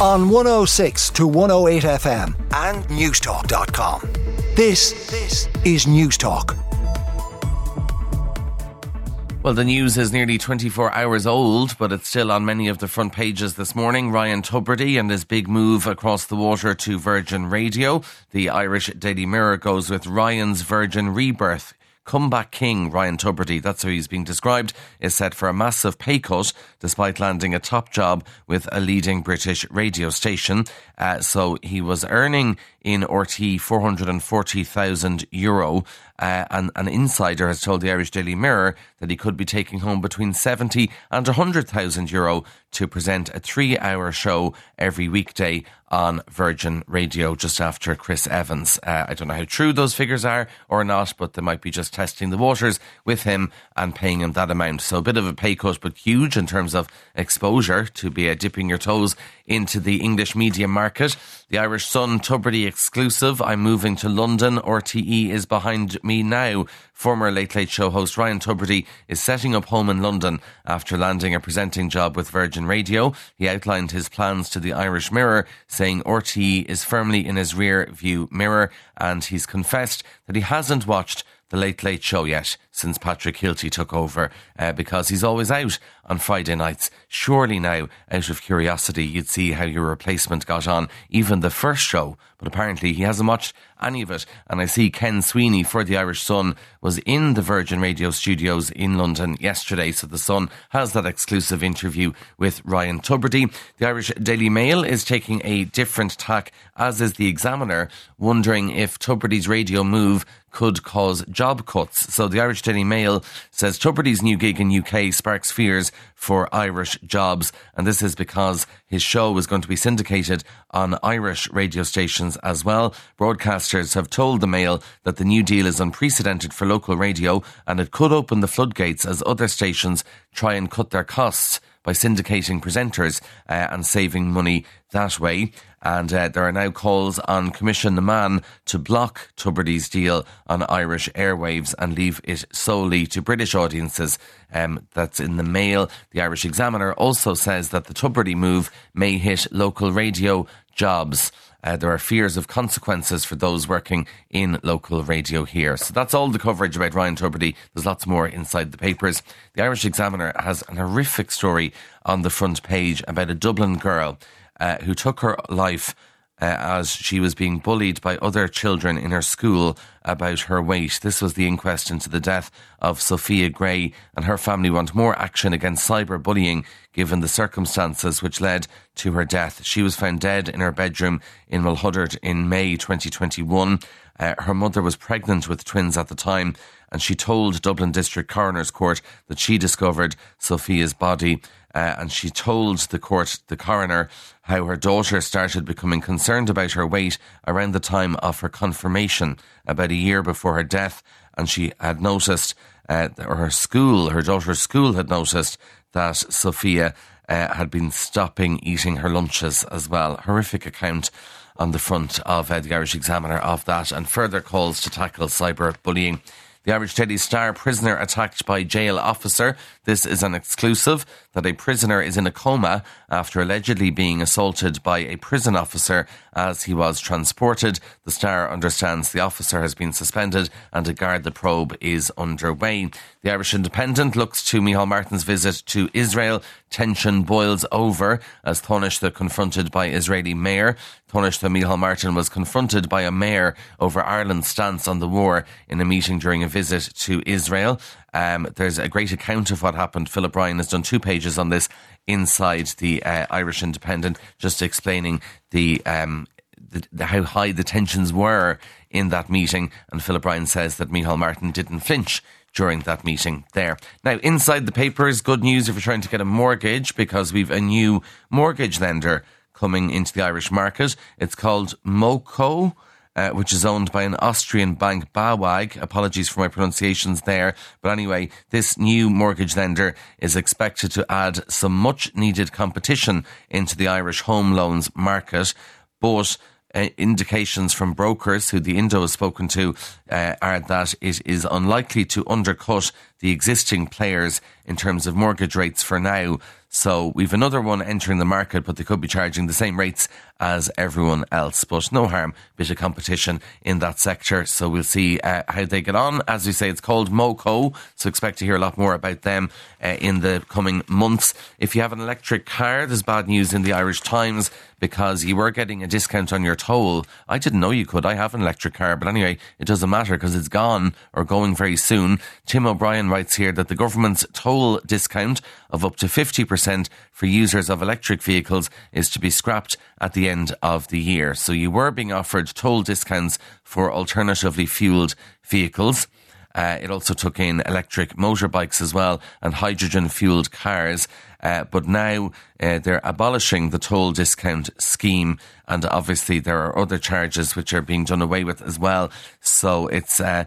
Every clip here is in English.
on 106 to 108 FM and Newstalk.com. This, this is Newstalk. Well, the news is nearly 24 hours old, but it's still on many of the front pages this morning. Ryan Tubridy and his big move across the water to Virgin Radio. The Irish Daily Mirror goes with Ryan's Virgin Rebirth comeback king Ryan Tubridy, that's how he's being described, is set for a massive pay cut despite landing a top job with a leading British radio station. Uh, so he was earning in RTÉ 440,000 euro. Uh, and an insider has told the Irish Daily Mirror that he could be taking home between 70 and 100,000 euro to present a three hour show every weekday on Virgin Radio just after Chris Evans. Uh, I don't know how true those figures are or not, but they might be just testing the waters with him and paying him that amount. So a bit of a pay cut, but huge in terms of exposure to be uh, dipping your toes into the English media market. The Irish Sun Tubridy exclusive. I'm moving to London. RTE is behind me now. Former Late Late Show host Ryan Tubridy is setting up home in London after landing a presenting job with Virgin Radio. He outlined his plans to the Irish Mirror, saying RTE is firmly in his rear view mirror, and he's confessed that he hasn't watched the Late Late Show yet since Patrick Kielty took over uh, because he's always out on Friday nights. Surely now, out of curiosity, you'd see how your replacement got on, even the first show. But apparently, he hasn't watched any of it. And I see Ken Sweeney for the Irish Sun was in the Virgin Radio studios in London yesterday. So the Sun has that exclusive interview with Ryan Tubridy. The Irish Daily Mail is taking a different tack, as is the Examiner, wondering if Tubridy's radio move could cause job cuts. So the Irish Daily Mail says Tubridy's new gig in UK sparks fears for Irish jobs. And this is because his show is going to be syndicated on Irish radio stations as well. Broadcasters have told the Mail that the new deal is unprecedented for local radio and it could open the floodgates as other stations try and cut their costs by syndicating presenters uh, and saving money that way. And uh, there are now calls on Coimisiún na Meán to block Tubridy's deal on Irish airwaves and leave it solely to British audiences. Um, that's in the Mail. The Irish Examiner also says that the Tubridy move may hit local radio jobs. Uh, there are fears of consequences for those working in local radio here. So that's all the coverage about Ryan Tubridy. There's lots more inside the papers. The Irish Examiner has an horrific story on the front page about a Dublin girl uh, who took her life uh, as she was being bullied by other children in her school about her weight. This was the inquest into the death of Sophia Gray, and her family want more action against cyberbullying given the circumstances which led to her death. She was found dead in her bedroom in Mulhuddart in May 2021. Uh, her mother was pregnant with twins at the time, and she told Dublin District Coroner's Court that she discovered Sophia's body. Uh, and she told the court, the coroner, how her daughter started becoming concerned about her weight around the time of her confirmation, about a year before her death. And she had noticed, uh, or her school, her daughter's school had noticed that Sophia uh, had been stopping eating her lunches as well. Horrific account on the front of uh, the Irish Examiner of that, and further calls to tackle cyberbullying. The Irish Daily Star prisoner attacked by jail officer. This is an exclusive that a prisoner is in a coma after allegedly being assaulted by a prison officer as he was transported. The Star understands the officer has been suspended and a Garda probe is underway. The Irish Independent looks to Micheál Martin's visit to Israel. Tension boils over as Taoiseach the confronted by Israeli mayor. Taoiseach Micheál Martin was confronted by a mayor over Ireland's stance on the war in a meeting during a visit to Israel. Um, there's a great account of what happened. Philip Ryan has done two pages on this inside the uh, Irish Independent, just explaining the, um, the, the, how high the tensions were in that meeting. And Philip Ryan says that Micheál Martin didn't flinch during that meeting there. Now, inside the papers, good news if you're trying to get a mortgage because we've a new mortgage lender coming into the Irish market. It's called MoCo uh, which is owned by an Austrian bank, BAWAG. Apologies for my pronunciations there. But anyway, this new mortgage lender is expected to add some much needed competition into the Irish home loans market. But uh, indications from brokers who the Indo has spoken to uh, are that it is unlikely to undercut the existing players in terms of mortgage rates for now. So we've another one entering the market, but they could be charging the same rates as everyone else. But no harm, bit of competition in that sector. So we'll see uh, how they get on. As we say, it's called MoCo, so expect to hear a lot more about them uh, in the coming months. If you have an electric car, there's bad news in the Irish Times because you were getting a discount on your toll. I didn't know you could. I have an electric car, but anyway, it doesn't matter because it's gone or going very soon. Tim O'Brien writes here that the government's toll discount of up to 50% for users of electric vehicles is to be scrapped at the end of the year. So you were being offered toll discounts for alternatively fueled vehicles. Uh, it also took in electric motorbikes as well and hydrogen fueled cars. Uh, but now uh, they're abolishing the toll discount scheme, and obviously there are other charges which are being done away with as well. So it's. Uh,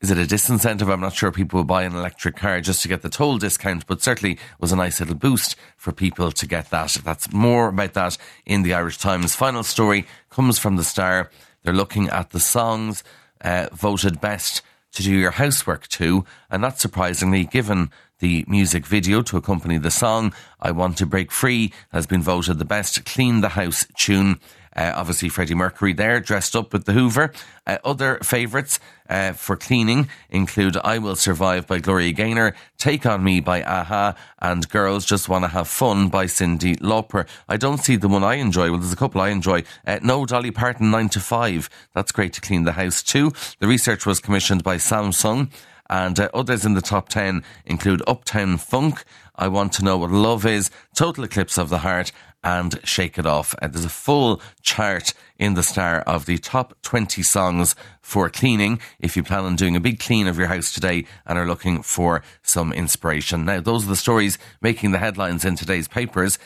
is it a disincentive? I'm not sure people will buy an electric car just to get the toll discount, but certainly was a nice little boost for people to get that. That's more about that in the Irish Times. Final story comes from the Star. They're looking at the songs uh, voted best to do your housework to, and not surprisingly, given the music video to accompany the song, I Want to Break Free, has been voted the best clean the house tune. Uh, obviously, Freddie Mercury there, dressed up with the Hoover. Uh, other favourites uh, for cleaning include I Will Survive by Gloria Gaynor, Take On Me by a-ha, and Girls Just Wanna Have Fun by Cyndi Lauper. I don't see the one I enjoy. Well, there's a couple I enjoy. Uh, no Dolly Parton 9 to 5. That's great to clean the house too. The research was commissioned by Samsung. And uh, others in the top 10 include Uptown Funk, I Want to Know What Love Is, Total Eclipse of the Heart, and Shake It Off. And there's a full chart in the star of the top 20 songs for cleaning if you plan on doing a big clean of your house today and are looking for some inspiration. Now, those are the stories making the headlines in today's papers.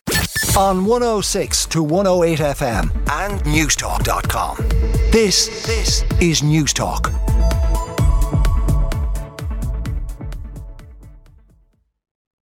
On 106 to 108 FM and Newstalk.com. This, this is Newstalk.